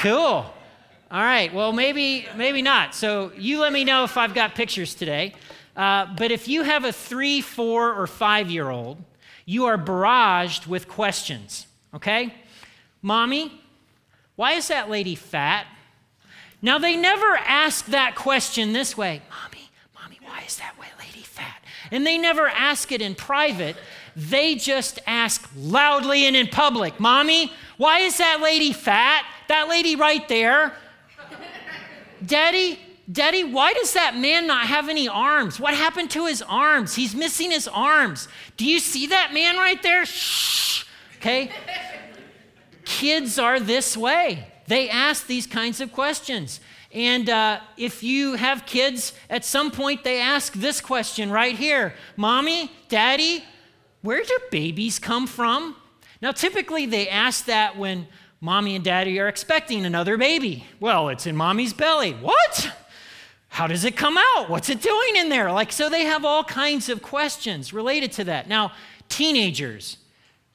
Cool. All right. Well, maybe maybe not. So you let me know if I've got pictures today. Uh, but if you have a three, four, or five year old, you are barraged with questions. Okay, mommy, why is that lady fat? Now they never ask that question this way, mommy, mommy, why is that lady fat? And they never ask it in private. They just ask loudly and in public, mommy, why is that lady fat? That lady right there. Daddy, Daddy, why does that man not have any arms? What happened to his arms? He's missing his arms. Do you see that man right there? Shh. Okay? Kids are this way. They ask these kinds of questions. And uh, if you have kids, at some point they ask this question right here Mommy, Daddy, where do babies come from? Now, typically they ask that when mommy and daddy are expecting another baby. Well, it's in mommy's belly. What? How does it come out? What's it doing in there? Like, so they have all kinds of questions related to that. Now, teenagers,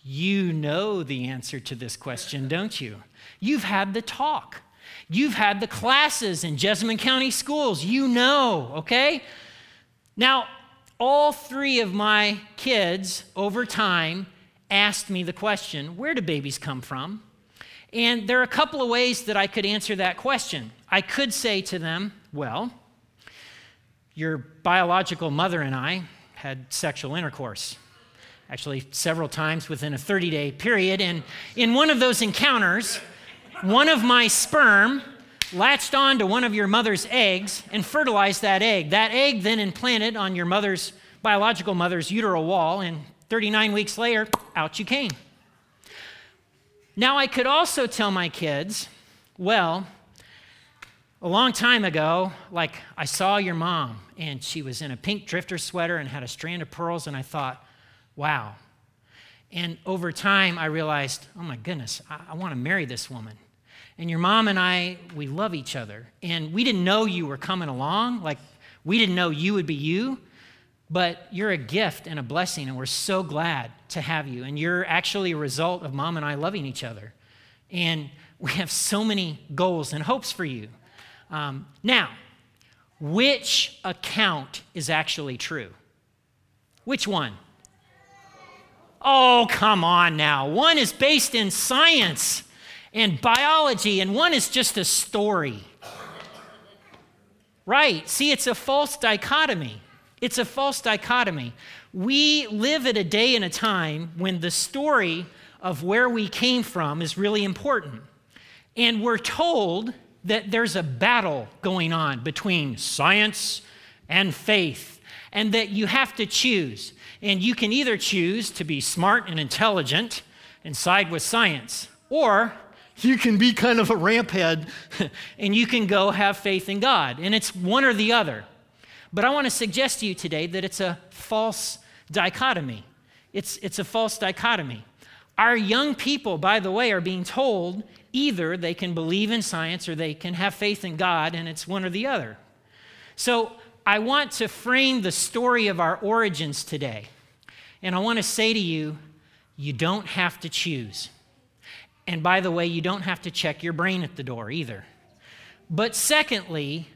you know the answer to this question, don't you? You've had the talk. You've had the classes in Jessamine County schools. You know, okay? Now, all three of my kids over time asked me the question where do babies come from? And there are a couple of ways that I could answer that question. I could say to them, well, your biological mother and I had sexual intercourse, actually, several times within a 30 day period. And in one of those encounters, one of my sperm latched on to one of your mother's eggs and fertilized that egg. That egg then implanted on your mother's biological mother's uteral wall, and 39 weeks later, out you came. Now, I could also tell my kids, well, a long time ago, like I saw your mom, and she was in a pink drifter sweater and had a strand of pearls, and I thought, wow. And over time, I realized, oh my goodness, I, I want to marry this woman. And your mom and I, we love each other. And we didn't know you were coming along. Like, we didn't know you would be you. But you're a gift and a blessing, and we're so glad to have you. And you're actually a result of mom and I loving each other. And we have so many goals and hopes for you. Um, now, which account is actually true? Which one? Oh, come on now. One is based in science and biology, and one is just a story. Right. See, it's a false dichotomy. It's a false dichotomy. We live at a day and a time when the story of where we came from is really important. And we're told that there's a battle going on between science and faith, and that you have to choose. And you can either choose to be smart and intelligent and side with science, or you can be kind of a ramphead and you can go have faith in God. And it's one or the other. But I want to suggest to you today that it's a false dichotomy. It's, it's a false dichotomy. Our young people, by the way, are being told either they can believe in science or they can have faith in God, and it's one or the other. So I want to frame the story of our origins today. And I want to say to you, you don't have to choose. And by the way, you don't have to check your brain at the door either. But secondly,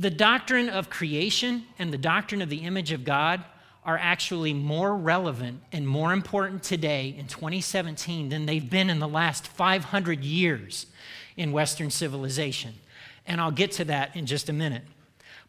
the doctrine of creation and the doctrine of the image of God are actually more relevant and more important today in 2017 than they've been in the last 500 years in Western civilization. And I'll get to that in just a minute.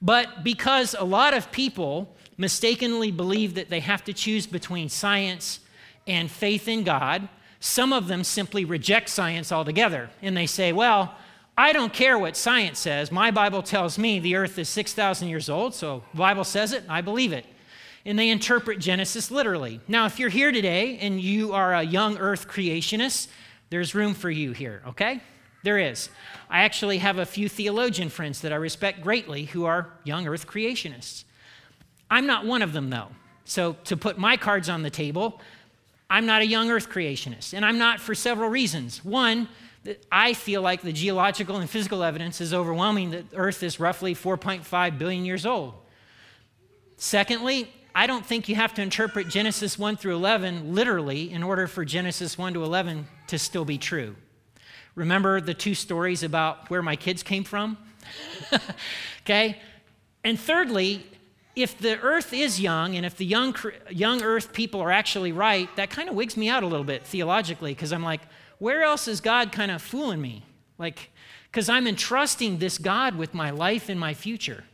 But because a lot of people mistakenly believe that they have to choose between science and faith in God, some of them simply reject science altogether. And they say, well, I don't care what science says. My Bible tells me the earth is 6,000 years old, so the Bible says it, I believe it and they interpret Genesis literally. Now, if you're here today and you are a young earth creationist, there's room for you here, okay? There is. I actually have a few theologian friends that I respect greatly who are young earth creationists. I'm not one of them, though. So, to put my cards on the table, I'm not a young earth creationist, and I'm not for several reasons. One, I feel like the geological and physical evidence is overwhelming that Earth is roughly 4.5 billion years old. Secondly, I don't think you have to interpret Genesis 1 through 11 literally in order for Genesis 1 to 11 to still be true. Remember the two stories about where my kids came from? okay? And thirdly, if the earth is young and if the young, young earth people are actually right, that kind of wigs me out a little bit theologically because I'm like, where else is God kind of fooling me? Like, because I'm entrusting this God with my life and my future.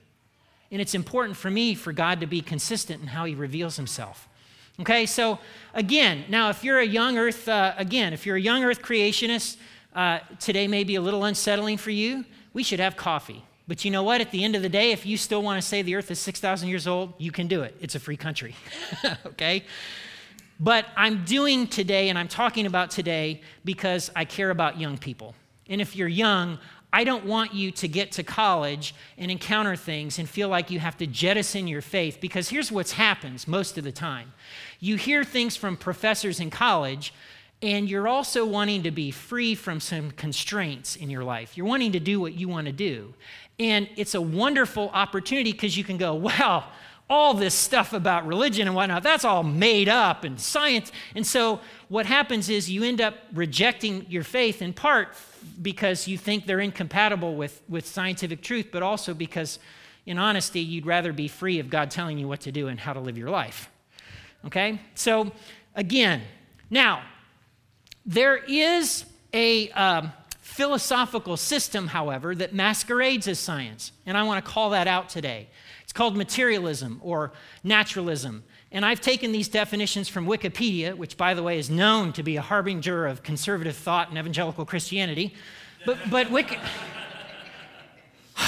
And it's important for me for God to be consistent in how he reveals himself. Okay, so again, now if you're a young earth, uh, again, if you're a young earth creationist, uh, today may be a little unsettling for you. We should have coffee. But you know what? At the end of the day, if you still want to say the earth is 6,000 years old, you can do it. It's a free country. okay? But I'm doing today and I'm talking about today because I care about young people. And if you're young, I don't want you to get to college and encounter things and feel like you have to jettison your faith because here's what happens most of the time. You hear things from professors in college and you're also wanting to be free from some constraints in your life. You're wanting to do what you want to do. And it's a wonderful opportunity because you can go, well, all this stuff about religion and whatnot, that's all made up and science. And so what happens is you end up rejecting your faith in part because you think they're incompatible with, with scientific truth, but also because, in honesty, you'd rather be free of God telling you what to do and how to live your life. Okay? So, again, now, there is a um, philosophical system, however, that masquerades as science, and I want to call that out today. It's called materialism or naturalism. And I've taken these definitions from Wikipedia, which, by the way, is known to be a harbinger of conservative thought and evangelical Christianity. But, but Wiki.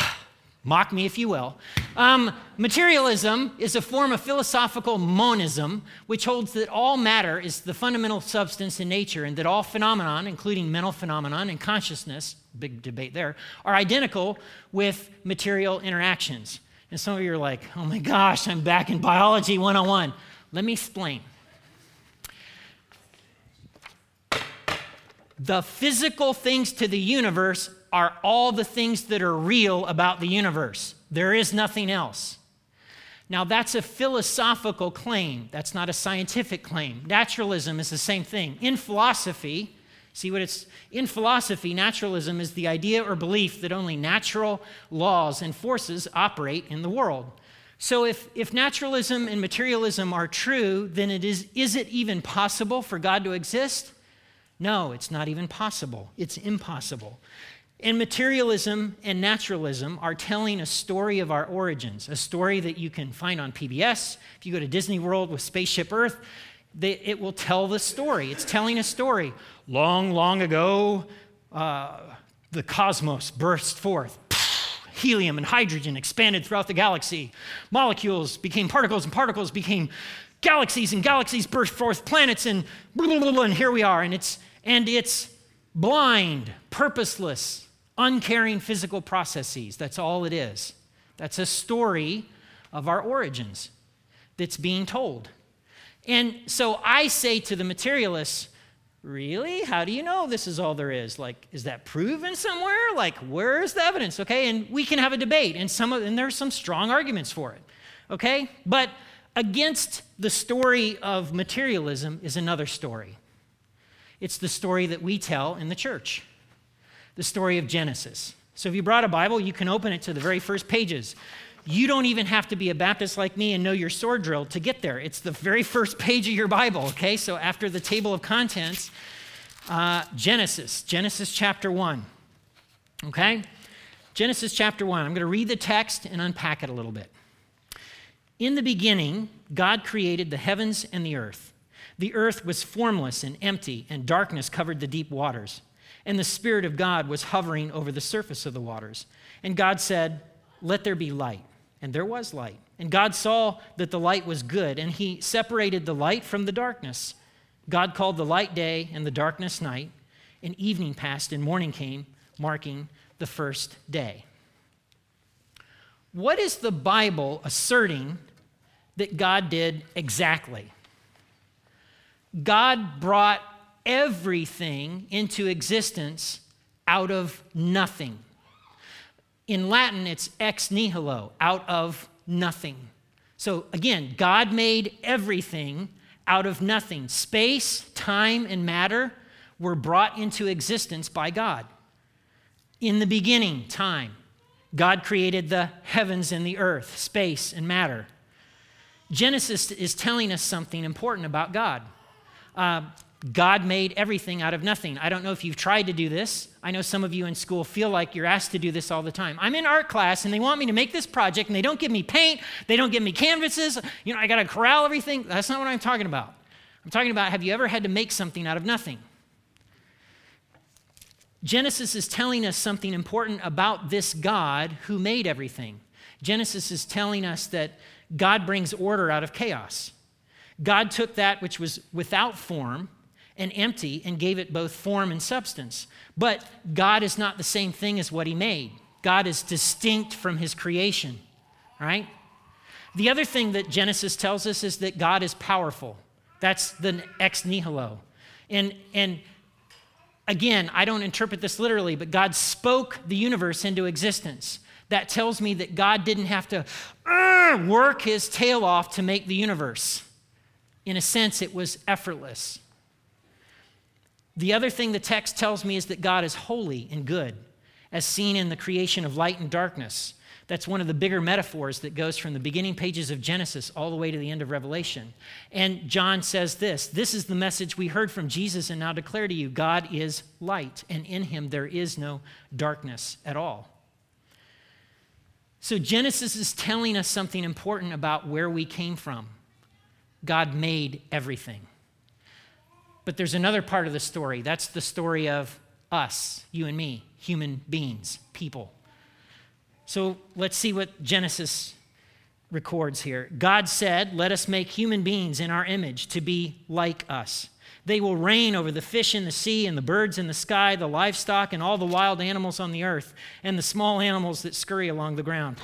mock me if you will. Um, materialism is a form of philosophical monism, which holds that all matter is the fundamental substance in nature and that all phenomenon, including mental phenomenon and consciousness, big debate there, are identical with material interactions. And some of you are like, oh my gosh, I'm back in biology 101. Let me explain. The physical things to the universe are all the things that are real about the universe. There is nothing else. Now, that's a philosophical claim. That's not a scientific claim. Naturalism is the same thing. In philosophy, see what it's in philosophy, naturalism is the idea or belief that only natural laws and forces operate in the world. So, if, if naturalism and materialism are true, then it is, is it even possible for God to exist? No, it's not even possible. It's impossible. And materialism and naturalism are telling a story of our origins, a story that you can find on PBS. If you go to Disney World with Spaceship Earth, they, it will tell the story. It's telling a story. Long, long ago, uh, the cosmos burst forth. Helium and hydrogen expanded throughout the galaxy. Molecules became particles, and particles became galaxies, and galaxies burst forth planets, and blah, blah, blah, and here we are. And it's, and it's blind, purposeless, uncaring physical processes. That's all it is. That's a story of our origins that's being told. And so I say to the materialists, Really? How do you know this is all there is? Like, is that proven somewhere? Like, where's the evidence? Okay, and we can have a debate, and some of, and there's some strong arguments for it. Okay? But against the story of materialism is another story. It's the story that we tell in the church the story of Genesis. So if you brought a Bible, you can open it to the very first pages. You don't even have to be a Baptist like me and know your sword drill to get there. It's the very first page of your Bible, okay? So after the table of contents, uh, Genesis, Genesis chapter 1, okay? Genesis chapter 1. I'm going to read the text and unpack it a little bit. In the beginning, God created the heavens and the earth. The earth was formless and empty, and darkness covered the deep waters and the Spirit of God was hovering over the surface of the waters. And God said, Let there be light. And there was light. And God saw that the light was good, and He separated the light from the darkness. God called the light day and the darkness night, and evening passed and morning came, marking the first day. What is the Bible asserting that God did exactly? God brought everything into existence out of nothing. In Latin, it's ex nihilo, out of nothing. So again, God made everything out of nothing. Space, time, and matter were brought into existence by God. In the beginning, time, God created the heavens and the earth, space and matter. Genesis is telling us something important about God. Uh, God made everything out of nothing. I don't know if you've tried to do this. I know some of you in school feel like you're asked to do this all the time. I'm in art class and they want me to make this project and they don't give me paint, they don't give me canvases. You know, I got to corral everything. That's not what I'm talking about. I'm talking about have you ever had to make something out of nothing? Genesis is telling us something important about this God who made everything. Genesis is telling us that God brings order out of chaos. God took that which was without form and empty and gave it both form and substance. But God is not the same thing as what he made. God is distinct from his creation, right? The other thing that Genesis tells us is that God is powerful. That's the ex nihilo. And, and again, I don't interpret this literally, but God spoke the universe into existence. That tells me that God didn't have to uh, work his tail off to make the universe. In a sense, it was effortless. The other thing the text tells me is that God is holy and good, as seen in the creation of light and darkness. That's one of the bigger metaphors that goes from the beginning pages of Genesis all the way to the end of Revelation. And John says this This is the message we heard from Jesus and now declare to you God is light, and in him there is no darkness at all. So Genesis is telling us something important about where we came from. God made everything. But there's another part of the story. That's the story of us, you and me, human beings, people. So let's see what Genesis records here. God said, Let us make human beings in our image to be like us. They will reign over the fish in the sea and the birds in the sky, the livestock and all the wild animals on the earth, and the small animals that scurry along the ground.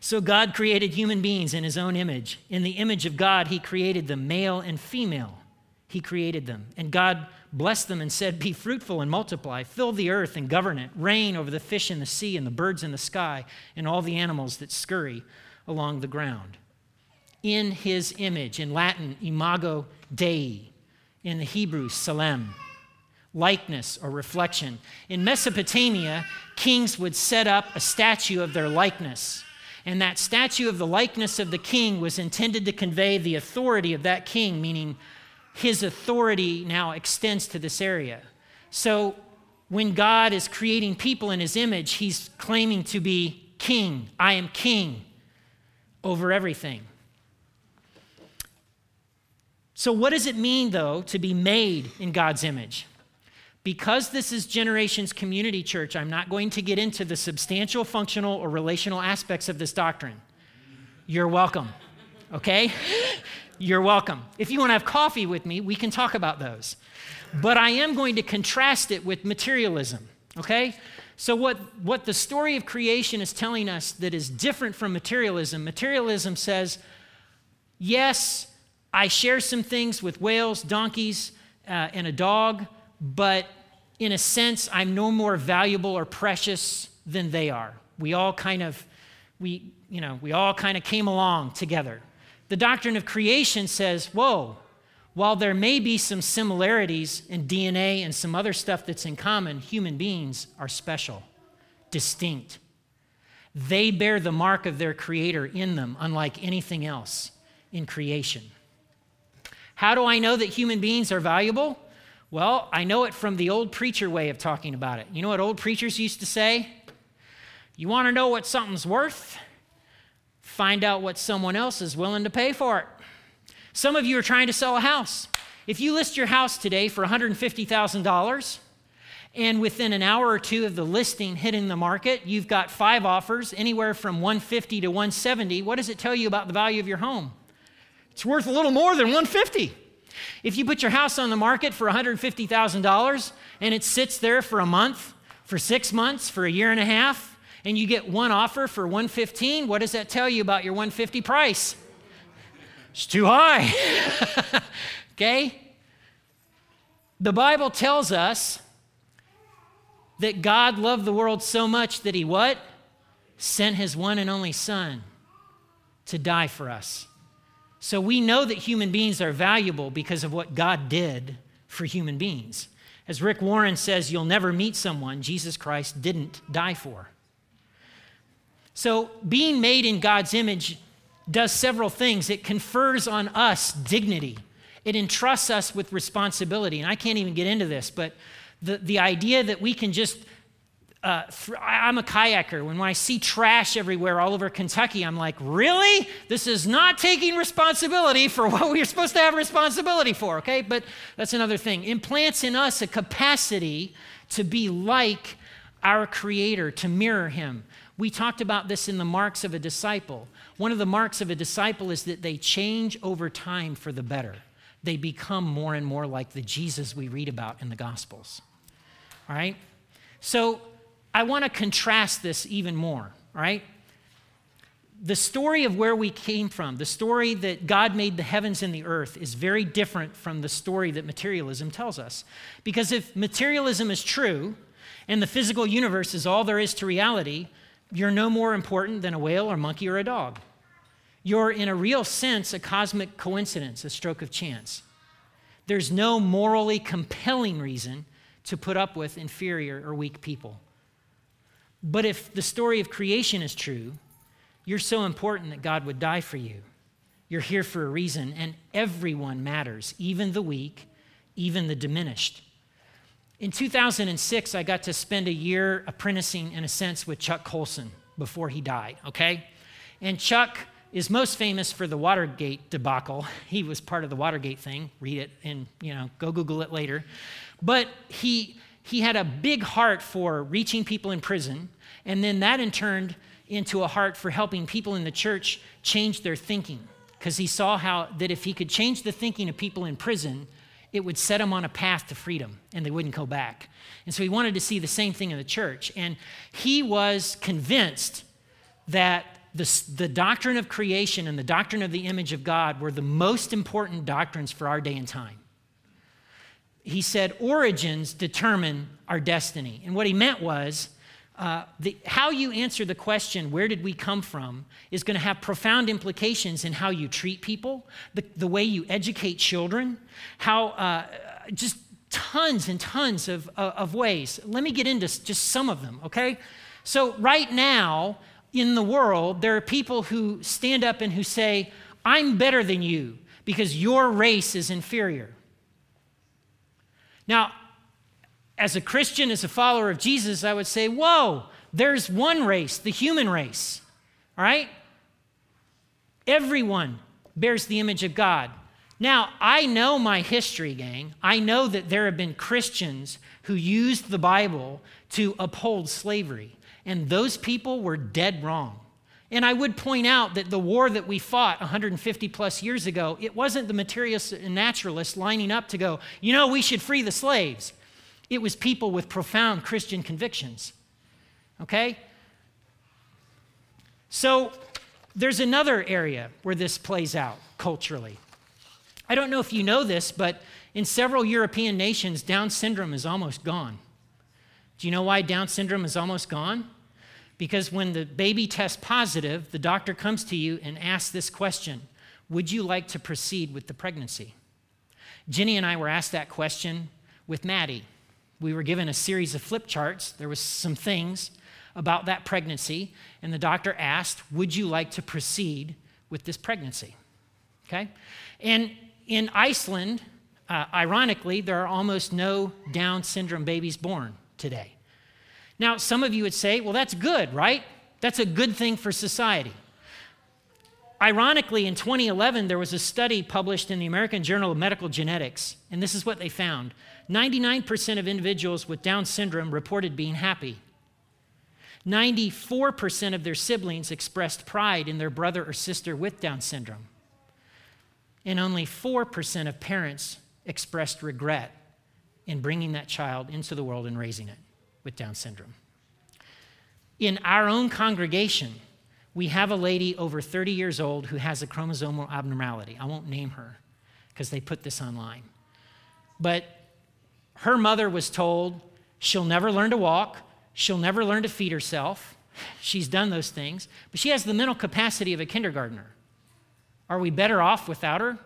So God created human beings in his own image. In the image of God, he created them, male and female he created them. And God blessed them and said, Be fruitful and multiply, fill the earth and govern it, reign over the fish in the sea and the birds in the sky and all the animals that scurry along the ground. In his image, in Latin, imago Dei, in the Hebrew, tselem, likeness or reflection. In Mesopotamia, kings would set up a statue of their likeness. And that statue of the likeness of the king was intended to convey the authority of that king, meaning his authority now extends to this area. So when God is creating people in his image, he's claiming to be king. I am king over everything. So, what does it mean, though, to be made in God's image? Because this is Generations Community Church, I'm not going to get into the substantial, functional, or relational aspects of this doctrine. You're welcome, okay? You're welcome. If you want to have coffee with me, we can talk about those. But I am going to contrast it with materialism, okay? So, what, what the story of creation is telling us that is different from materialism, materialism says, yes, I share some things with whales, donkeys, uh, and a dog, but in a sense, I'm no more valuable or precious than they are. We all kind of, we, you know, we all kind of came along together. The doctrine of creation says, whoa, while there may be some similarities in DNA and some other stuff that's in common, human beings are special, distinct. They bear the mark of their creator in them, unlike anything else in creation. How do I know that human beings are valuable? Well, I know it from the old preacher way of talking about it. You know what old preachers used to say? You want to know what something's worth? Find out what someone else is willing to pay for it. Some of you are trying to sell a house. If you list your house today for $150,000, and within an hour or two of the listing hitting the market, you've got five offers, anywhere from 150 to 170. What does it tell you about the value of your home? It's worth a little more than 150. If you put your house on the market for $150,000 and it sits there for a month, for six months, for a year and a half, and you get one offer for 115, what does that tell you about your 150 price? It's too high. okay? The Bible tells us that God loved the world so much that he what? Sent his one and only son to die for us. So we know that human beings are valuable because of what God did for human beings. As Rick Warren says, you'll never meet someone Jesus Christ didn't die for. So, being made in God's image does several things. It confers on us dignity, it entrusts us with responsibility. And I can't even get into this, but the, the idea that we can just uh, I'm a kayaker. When I see trash everywhere all over Kentucky, I'm like, really? This is not taking responsibility for what we're supposed to have responsibility for, okay? But that's another thing. Implants in us a capacity to be like our Creator, to mirror Him. We talked about this in the marks of a disciple. One of the marks of a disciple is that they change over time for the better. They become more and more like the Jesus we read about in the Gospels. All right? So I want to contrast this even more, right? The story of where we came from, the story that God made the heavens and the earth, is very different from the story that materialism tells us. Because if materialism is true and the physical universe is all there is to reality, you're no more important than a whale or monkey or a dog. You're, in a real sense, a cosmic coincidence, a stroke of chance. There's no morally compelling reason to put up with inferior or weak people. But if the story of creation is true, you're so important that God would die for you. You're here for a reason, and everyone matters, even the weak, even the diminished. In 2006, I got to spend a year apprenticing, in a sense, with Chuck Colson before he died, okay? And Chuck is most famous for the Watergate debacle. He was part of the Watergate thing. Read it and, you know, go Google it later. But he, he had a big heart for reaching people in prison, and then that in turn into a heart for helping people in the church change their thinking. Because he saw how that if he could change the thinking of people in prison, it would set them on a path to freedom and they wouldn't go back. And so he wanted to see the same thing in the church. And he was convinced that the, the doctrine of creation and the doctrine of the image of God were the most important doctrines for our day and time. He said origins determine our destiny. And what he meant was uh, the, how you answer the question, where did we come from, is going to have profound implications in how you treat people, the, the way you educate children, how uh, just tons and tons of, uh, of ways. Let me get into just some of them, okay? So, right now in the world, there are people who stand up and who say, I'm better than you because your race is inferior. Now, as a Christian, as a follower of Jesus, I would say, whoa, there's one race, the human race, all right? Everyone bears the image of God. Now, I know my history, gang. I know that there have been Christians who used the Bible to uphold slavery, and those people were dead wrong. And I would point out that the war that we fought 150 plus years ago, it wasn't the materialists and naturalists lining up to go, you know, we should free the slaves. It was people with profound Christian convictions. Okay? So there's another area where this plays out culturally. I don't know if you know this, but in several European nations, Down syndrome is almost gone. Do you know why Down syndrome is almost gone? Because when the baby tests positive, the doctor comes to you and asks this question Would you like to proceed with the pregnancy? Jenny and I were asked that question with Maddie we were given a series of flip charts. There was some things about that pregnancy, and the doctor asked, "Would you like to proceed with this pregnancy?" Okay? And in Iceland, uh, ironically, there are almost no Down syndrome babies born today. Now, some of you would say, well, that's good, right? That's a good thing for society. Ironically, in 2011, there was a study published in the American Journal of Medical Genetics, and this is what they found 99% of individuals with Down syndrome reported being happy. 94% of their siblings expressed pride in their brother or sister with Down syndrome. And only 4% of parents expressed regret in bringing that child into the world and raising it with Down syndrome. In our own congregation, we have a lady over 30 years old who has a chromosomal abnormality. I won't name her because they put this online. But her mother was told she'll never learn to walk, she'll never learn to feed herself. She's done those things, but she has the mental capacity of a kindergartner. Are we better off without her?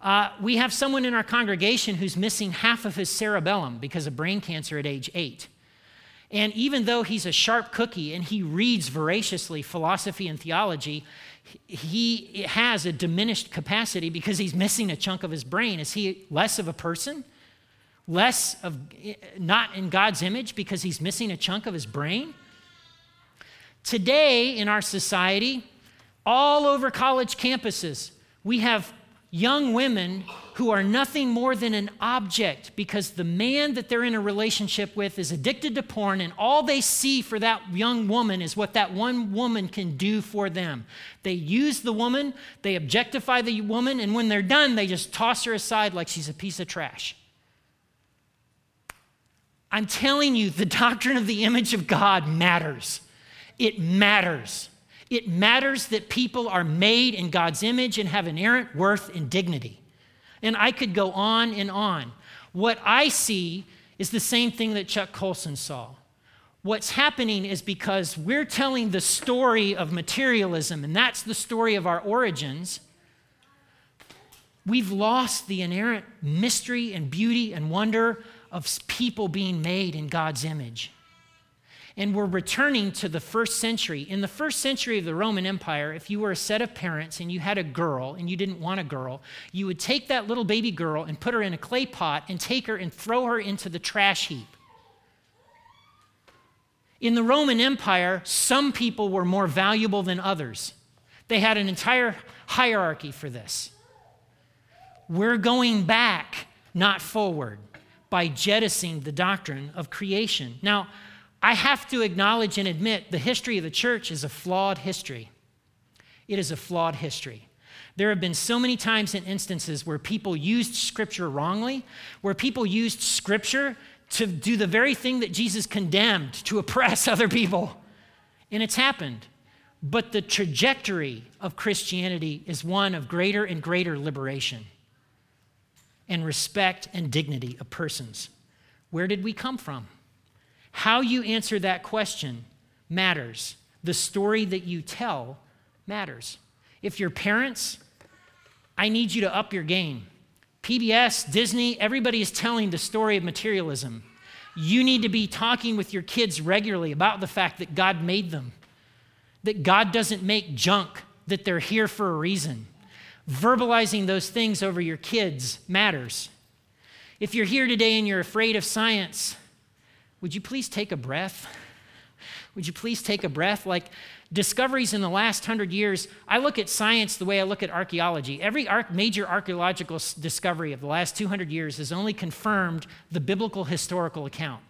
Uh, we have someone in our congregation who's missing half of his cerebellum because of brain cancer at age eight. And even though he's a sharp cookie and he reads voraciously philosophy and theology, he has a diminished capacity because he's missing a chunk of his brain. Is he less of a person? Less of not in God's image because he's missing a chunk of his brain? Today in our society, all over college campuses, we have young women who are nothing more than an object because the man that they're in a relationship with is addicted to porn, and all they see for that young woman is what that one woman can do for them. They use the woman, they objectify the woman, and when they're done, they just toss her aside like she's a piece of trash. I'm telling you, the doctrine of the image of God matters. It matters. It matters that people are made in God's image and have inerrant worth and dignity. And I could go on and on. What I see is the same thing that Chuck Colson saw. What's happening is because we're telling the story of materialism, and that's the story of our origins, we've lost the inerrant mystery and beauty and wonder of people being made in God's image and we're returning to the first century. In the first century of the Roman Empire, if you were a set of parents and you had a girl and you didn't want a girl, you would take that little baby girl and put her in a clay pot and take her and throw her into the trash heap. In the Roman Empire, some people were more valuable than others. They had an entire hierarchy for this. We're going back, not forward, by jettisoning the doctrine of creation. Now, I have to acknowledge and admit the history of the church is a flawed history. It is a flawed history. There have been so many times and instances where people used scripture wrongly, where people used scripture to do the very thing that Jesus condemned, to oppress other people. And it's happened. But the trajectory of Christianity is one of greater and greater liberation and respect and dignity of persons. Where did we come from? How you answer that question matters. The story that you tell matters. If you're parents, I need you to up your game. PBS, Disney, everybody is telling the story of materialism. You need to be talking with your kids regularly about the fact that God made them, that God doesn't make junk, that they're here for a reason. Verbalizing those things over your kids matters. If you're here today and you're afraid of science, would you please take a breath? Would you please take a breath? Like discoveries in the last hundred years, I look at science the way I look at archaeology. Every major archaeological discovery of the last 200 years has only confirmed the biblical historical account.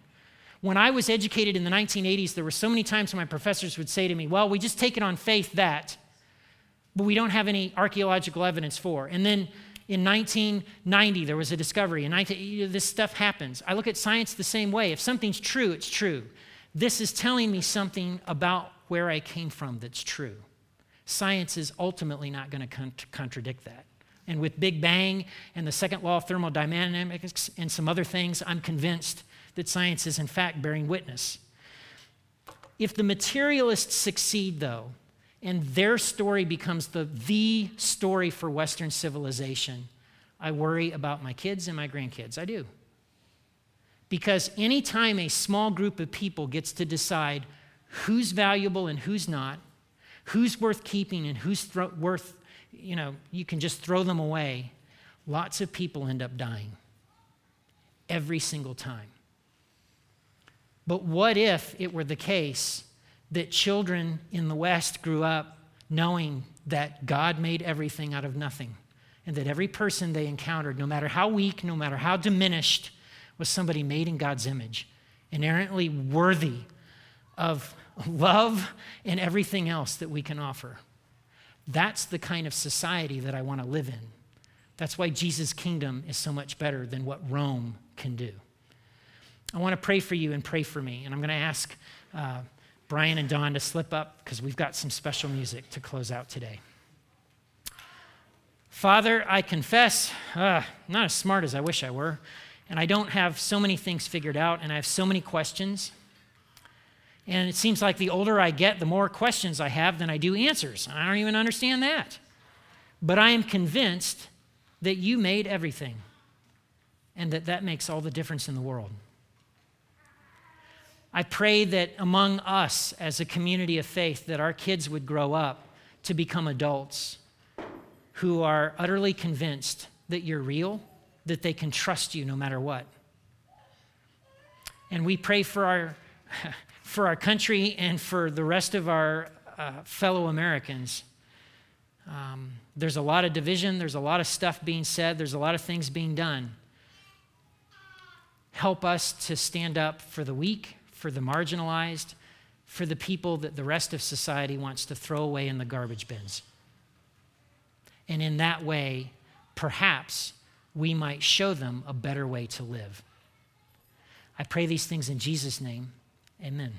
When I was educated in the 1980s, there were so many times my professors would say to me, Well, we just take it on faith that, but we don't have any archaeological evidence for. And then in 1990, there was a discovery. In 19, this stuff happens. I look at science the same way. If something's true, it's true. This is telling me something about where I came from that's true. Science is ultimately not going to con- contradict that. And with Big Bang and the second law of thermodynamics and some other things, I'm convinced that science is in fact bearing witness. If the materialists succeed, though, and their story becomes the, the story for Western civilization, I worry about my kids and my grandkids. I do. Because anytime a small group of people gets to decide who's valuable and who's not, who's worth keeping and who's thro- worth, you know, you can just throw them away, lots of people end up dying every single time. But what if it were the case that children in the West grew up knowing that God made everything out of nothing, and that every person they encountered, no matter how weak, no matter how diminished, was somebody made in God's image, inherently worthy of love and everything else that we can offer. That's the kind of society that I want to live in. That's why Jesus' kingdom is so much better than what Rome can do. I want to pray for you and pray for me, and I'm going to ask. Uh, Brian and Don to slip up because we've got some special music to close out today. Father, I confess, uh, I'm not as smart as I wish I were, and I don't have so many things figured out, and I have so many questions. And it seems like the older I get, the more questions I have than I do answers. I don't even understand that. But I am convinced that you made everything and that that makes all the difference in the world. I pray that among us as a community of faith that our kids would grow up to become adults who are utterly convinced that you're real, that they can trust you no matter what. And we pray for our for our country and for the rest of our uh, fellow Americans. Um, there's a lot of division, there's a lot of stuff being said, there's a lot of things being done. Help us to stand up for the weak, for the marginalized, for the people that the rest of society wants to throw away in the garbage bins. And in that way, perhaps we might show them a better way to live. I pray these things in Jesus' name. Amen.